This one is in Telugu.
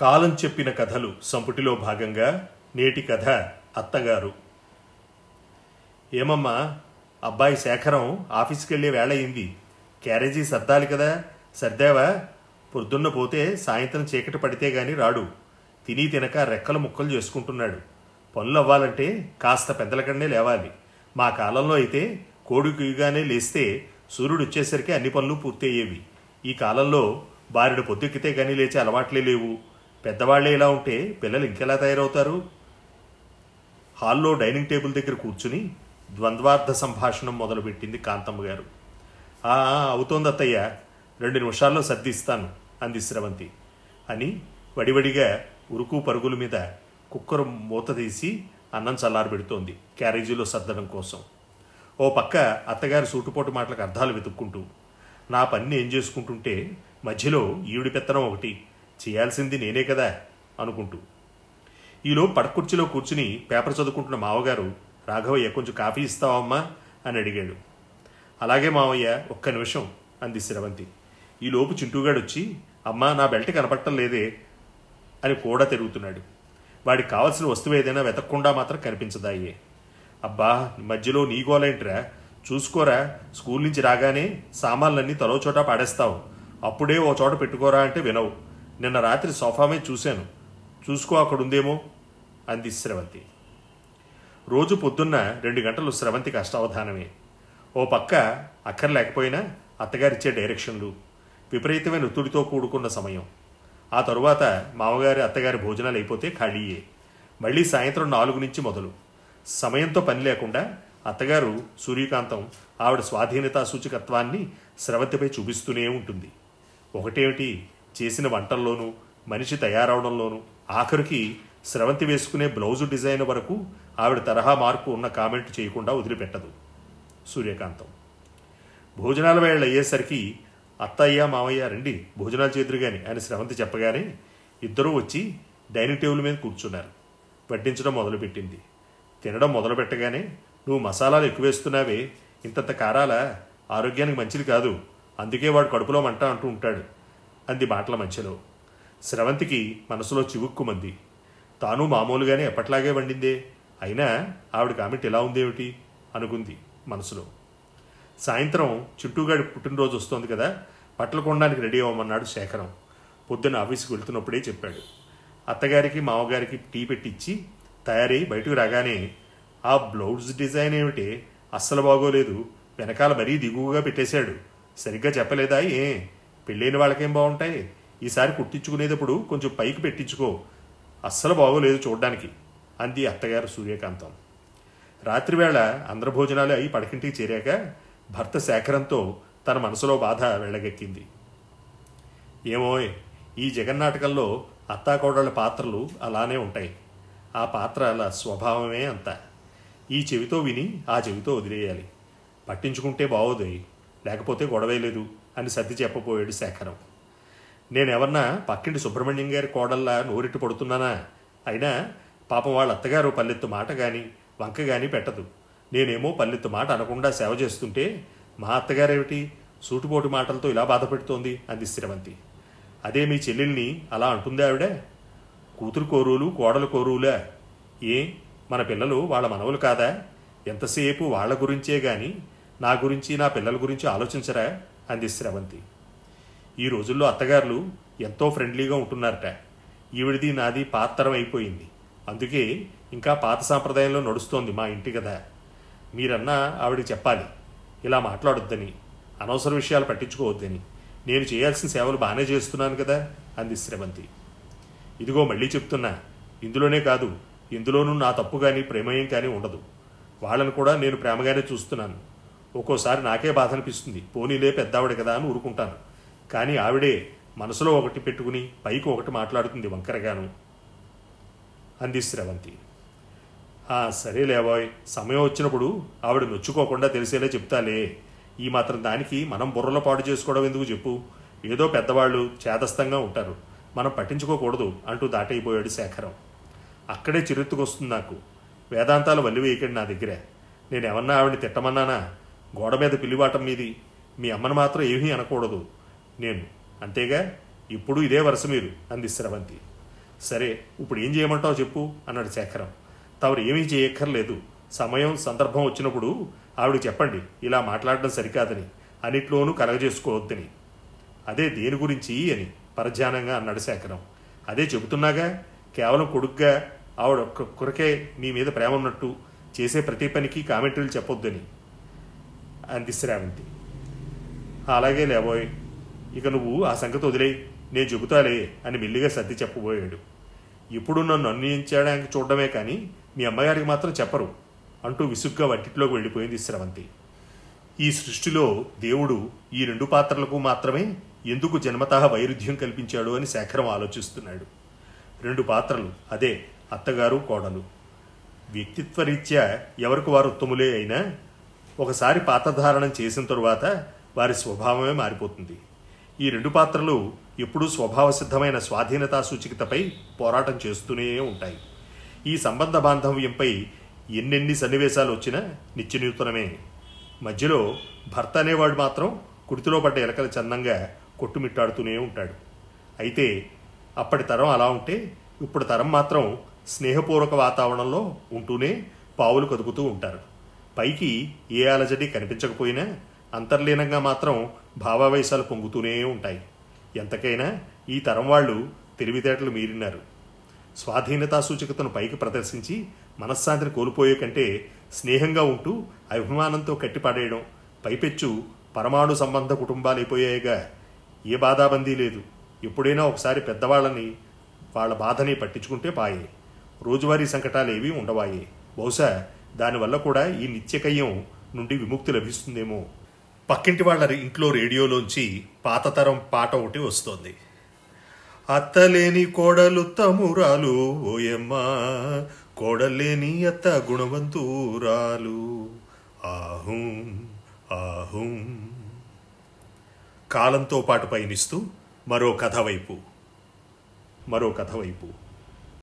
కాలం చెప్పిన కథలు సంపుటిలో భాగంగా నేటి కథ అత్తగారు. ఏమమ్మా అబ్బాయి శేఖరం ఆఫీస్కి వెళ్ళే వేళ అయింది. క్యారేజీ సర్దాలి కదా. సర్దావా? పొద్దున్న పోతే సాయంత్రం చీకటి పడితే గాని రాడు. తిని తినక రెక్కలు ముక్కలు చేసుకుంటున్నాడు. పనులు అవ్వాలంటే కాస్త పెద్దలకన్నే లేవాలి. మా కాలంలో అయితే కోడి కుయ్యగానే లేస్తే సూర్యుడు వచ్చేసరికి అన్ని పనులు పూర్తయ్యేవి. ఈ కాలంలో బారెడు పొద్దుక్కితే కానీ లేచే అలవాట్లే లేవు. పెద్దవాళ్ళే ఇలా ఉంటే పిల్లలు ఇంకెలా తయారవుతారు? హాల్లో డైనింగ్ టేబుల్ దగ్గర కూర్చుని ద్వంద్వార్థ సంభాషణం మొదలుపెట్టింది కాంతమ్మ గారు. అవుతోంది అత్తయ్య. రెండు నిమిషాల్లో సర్దిస్తాను అంది స్రవంతి అని వడివడిగా ఉరుకు పరుగుల మీద కుక్కర్ మూత తీసి అన్నం చల్లారబెడుతోంది క్యారేజీలో సర్దడం కోసం. ఓ పక్క అత్తగారి సూటుపోటు మాటలకు అర్థాలు వెతుక్కుంటూ నా పని ఏం చేసుకుంటుంటే మధ్యలో ఈవిడి పెత్తనం ఒకటి. చేయాల్సింది నేనే కదా అనుకుంటూ. ఈలో పడకుర్చీలో కూర్చుని పేపర్ చదువుకుంటున్న మావగారు రాఘవయ్య కొంచెం కాఫీ ఇస్తావమ్మా అని అడిగాడు. అలాగే మావయ్య ఒక్క నిమిషం అంది శ్రవంతి. ఈలోపు చింటూగాడు వచ్చి అమ్మా నా బెల్ట్ కనపడటం లేదే అని కూడా తిరుగుతున్నాడు. వాడికి కావలసిన వస్తువు ఏదైనా వెతకకుండా మాత్రం కనిపించదాయే. అబ్బా మధ్యలో నీ గోలేంట్రా? చూసుకోరా స్కూల్ నుంచి రాగానే సామాన్లన్నీ తలో చోట పాడేస్తావు. అప్పుడే ఓ చోట పెట్టుకోరా అంటే వినవు. నిన్న రాత్రి సోఫా మీద చూశాను. చూసుకో అక్కడుందేమో అంది శ్రవంతి. రోజు పొద్దున్న రెండు గంటలు శ్రవంతికి అష్టావధానమే. ఓ పక్క అక్కర్లేకపోయినా అత్తగారిచ్చే డైరెక్షన్లు విపరీతమైన ఒత్తిడితో కూడుకున్న సమయం. ఆ తరువాత మామగారి అత్తగారి భోజనాలు అయిపోతే ఖాళీయే. మళ్ళీ సాయంత్రం నాలుగు నుంచి మొదలు. సమయంతో పని లేకుండా అత్తగారు సూర్యకాంతం ఆవిడ స్వాధీనతా సూచకత్వాన్ని స్రవంతిపై చూపిస్తూనే ఉంటుంది. ఒకటేమిటి? చేసిన వంటల్లోనూ మనిషి తయారవడంలోనూ ఆఖరికి స్రవంతి వేసుకునే బ్లౌజు డిజైన్ వరకు ఆవిడ తరహా మార్పు ఉన్న కామెంట్ చేయకుండా వదిలిపెట్టదు. సూర్యకాంతం. భోజనాల వేళ అయ్యేసరికి అత్తయ్య మామయ్య రండి భోజనాలు చేదురు కానీ అని స్రవంతి చెప్పగానే ఇద్దరూ వచ్చి డైనింగ్ టేబుల్ మీద కూర్చున్నారు. వడ్డించడం మొదలుపెట్టింది. తినడం మొదలు పెట్టగానే నువ్వు మసాలాలు ఎక్కువ వేస్తున్నావే ఇంతంత కారాల? ఆరోగ్యానికి మంచిది కాదు. అందుకే వాడు కడుపులో మంట అంటూ ఉంటాడు. అంది మాటల మధ్యలో. స్రవంతికి మనసులో చివుక్కుమంది. తాను మామూలుగానే ఎప్పట్లాగే వండిందే. అయినా ఆవిడ కామెంట్ ఎలా ఉందేమిటి? అనుకుంది మనసులో. సాయంత్రం చుట్టూగాడి పుట్టినరోజు వస్తోంది కదా బట్టలు కొనడానికి రెడీ అవ్వమన్నాడు శేఖరం. పొద్దున్న ఆఫీస్కి వెళ్తున్నప్పుడే చెప్పాడు. అత్తగారికి మామగారికి టీ పెట్టించి తయారై బయటకు రాగానే ఆ బ్లౌజ్ డిజైన్ ఏమిటి? అస్సలు బాగోలేదు. వెనకాల మరీ దిగువగా పెట్టేశాడు. సరిగ్గా చెప్పలేదా ఏ? పెళ్ళైన వాళ్ళకేం బాగుంటాయి? ఈసారి కుట్టించుకునేటప్పుడు కొంచెం పైకి పెట్టించుకో. అస్సలు బాగోలేదు చూడ్డానికి అంది అత్తగారు సూర్యకాంతం. రాత్రివేళ అందరి భోజనాలు అయి పడకింటికి చేరాక భర్త శేఖరంతో తన మనసులో బాధ వెళ్ళగెక్కింది ఏమోయ్ ఈ జగన్నాటకంలో అత్తాకోడళ్ళ పాత్రలు అలానే ఉంటాయి. ఆ పాత్రల స్వభావమే అంత. ఈ చెవితో విని ఆ చెవితో వదిలేయాలి. పట్టించుకుంటే బాగోదు లేకపోతే గొడవే లేదు. అని సర్ది చెప్పబోయాడు శేఖరం. నేనెవరన్నా పక్కింటి సుబ్రహ్మణ్యం గారి కోడల్లా నోరిట్టు పడుతున్నానా? అయినా పాపం వాళ్ళ అత్తగారు పల్లెత్తు మాట కానీ వంక కానీ పెట్టదు. నేనేమో పల్లెత్తు మాట అనకుండా సేవ చేస్తుంటే మా అత్తగారేమిటి? సూటుపోటు మాటలతో ఇలా బాధపెడుతోంది అంది స్థిరవంతి అదే మీ చెల్లెల్ని అలా అంటుందా ఆవిడ? కూతురు కోరువులు కోడలు కోరువులా? ఏ మన పిల్లలు వాళ్ళ మనవలు కాదా? ఎంతసేపు వాళ్ళ గురించే గాని నా గురించి నా పిల్లల గురించి ఆలోచించరా? అంది శ్రవంతి ఈ రోజుల్లో అత్తగారులు ఎంతో ఫ్రెండ్లీగా ఉంటున్నారట. ఈవిడిది నాది పాత్తరం అయిపోయింది. అందుకే ఇంకా పాత సాంప్రదాయంలో నడుస్తోంది మా ఇంటి కదా మీరన్నా ఆవిడ చెప్పాలి. ఇలా మాట్లాడొద్దని అనవసర విషయాలు పట్టించుకోవద్దని. నేను చేయాల్సిన సేవలు బాగానే చేస్తున్నాను కదా అంది శ్రవంతి ఇదిగో మళ్ళీ చెప్తున్నా. ఇందులోనే కాదు ఇందులోనూ నా తప్పు కానీ ప్రేమయం కానీ ఉండదు. వాళ్ళని కూడా నేను ప్రేమగానే చూస్తున్నాను. ఒక్కోసారి నాకే బాధ అనిపిస్తుంది పోనీలే పెద్దావిడ కదా అని ఊరుకుంటాను. కానీ ఆవిడే మనసులో ఒకటి పెట్టుకుని పైకి ఒకటి మాట్లాడుతుంది వంకరగాను. అంది శ్రవంతి. "ఆ, సరేలేవాయ్ సమయం వచ్చినప్పుడు ఆవిడ నొచ్చుకోకుండా తెలిసేలా చెప్తాలే. ఈ మాత్రం దానికి మనం బుర్రలో పాటు చేసుకోవడం ఎందుకు చెప్పు? ఏదో పెద్దవాళ్ళు చేదస్తంగా ఉంటారు. మనం పట్టించుకోకూడదు అంటూ దాటైపోయాడు శేఖరం. అక్కడే చిరెత్తుకొస్తుంది నాకు. వేదాంతాలు వల్లి వేయకండి నా దగ్గర. నేను ఏమన్నా ఆవిడని తిట్టమన్నానా? గోడ మీద పిల్లివాటం మీది. మీ అమ్మను మాత్రం ఏమీ అనకూడదు. నేను అంతేగా? ఇప్పుడు ఇదే వరుస మీరు అంది స్రవంతి. సరే ఇప్పుడు ఏం చేయమంటావు చెప్పు అన్నాడు శేఖరం. తవరు ఏమీ చేయక్కర్లేదు. సమయం సందర్భం వచ్చినప్పుడు ఆవిడకి చెప్పండి ఇలా మాట్లాడడం సరికాదని అన్నిట్లోనూ కలగజేసుకోవద్దని. అదే దేని గురించి అని పరధ్యానంగా అన్నాడు శేఖరం. అదే చెబుతున్నాగా? కేవలం కొడుగ్గా ఆవిడ ఒక్క కొరకే నీ మీద ప్రేమ ఉన్నట్టు చేసే ప్రతి పనికి కామెంటరీలు చెప్పొద్దని. అంది శ్రావంతి అలాగే లేబోయ్ ఇక నువ్వు ఆ సంగతి వదిలేయి. నేను చెబుతాలే అని మెల్లిగా సర్ది చెప్పబోయాడు. ఇప్పుడు నన్ను అన్వయించడానికి చూడడమే కానీ మీ అమ్మగారికి మాత్రం చెప్పరు అంటూ విసుగ్గా వంటిట్లోకి వెళ్ళిపోయింది శ్రవంతి. ఈ సృష్టిలో దేవుడు ఈ రెండు పాత్రలకు మాత్రమే ఎందుకు జన్మతః వైరుధ్యం కల్పించాడు అని శేఖరం ఆలోచిస్తున్నాడు. రెండు పాత్రలు అదే అత్తగారు కోడలు. వ్యక్తిత్వరీత్యా ఎవరికి వారు ఉత్తములే అయినా ఒకసారి పాత్రధారణం చేసిన తరువాత వారి స్వభావమే మారిపోతుంది. ఈ రెండు పాత్రలు ఎప్పుడూ స్వభావసిద్ధమైన స్వాధీనతా సూచికతపై పోరాటం చేస్తూనే ఉంటాయి. ఈ సంబంధ బాంధవ్యంపై ఎన్నెన్ని సన్నివేశాలు వచ్చినా నిత్యనూతనమే. మధ్యలో భర్త అనేవాడు మాత్రం కుడితిలో పడ్డ ఎలకల చందంగా కొట్టుమిట్టాడుతూనే ఉంటాడు. అయితే అప్పటి తరం అలా ఉంటే ఇప్పుడు తరం మాత్రం స్నేహపూర్వక వాతావరణంలో ఉంటూనే పావులు కదుపుతూ ఉంటారు. పైకి ఏ అలజడి కనిపించకపోయినా అంతర్లీనంగా మాత్రం భావావేశాలు పొంగుతూనే ఉంటాయి. ఎంతకైనా ఈ తరం వాళ్ళు తెలివితేటలు మీరినారు. స్వాధీనతా సూచికతను పైకి ప్రదర్శించి మనశ్శాంతిని కోల్పోయే కంటే స్నేహంగా ఉంటూ అభిమానంతో కట్టిపడేయడం పైపెచ్చు పరమాణు సంబంధ కుటుంబాలైపోయాయిగా. ఏ బాధాబందీ లేదు. ఎప్పుడైనా ఒకసారి పెద్దవాళ్ళని వాళ్ళ బాధని పట్టించుకుంటే పాయే. రోజువారీ సంకటాలు ఏవి ఉండవాయే. బహుశా దానివల్ల కూడా ఈ నిత్యకయ్యం నుండి విముక్తి లభిస్తుందేమో. పక్కింటి వాళ్ళ ఇంట్లో రేడియోలోంచి పాతతరం పాట ఒకటి వస్తోంది. అత్తలేని కోడలు తమురాలు ఓయమ్మా కోడలేని అత్త గుణవంతురాలు. ఆహుం ఆహుం. కాలంతో పాటు పయనిస్తూ మరో కథ వైపు మరో కథ వైపు.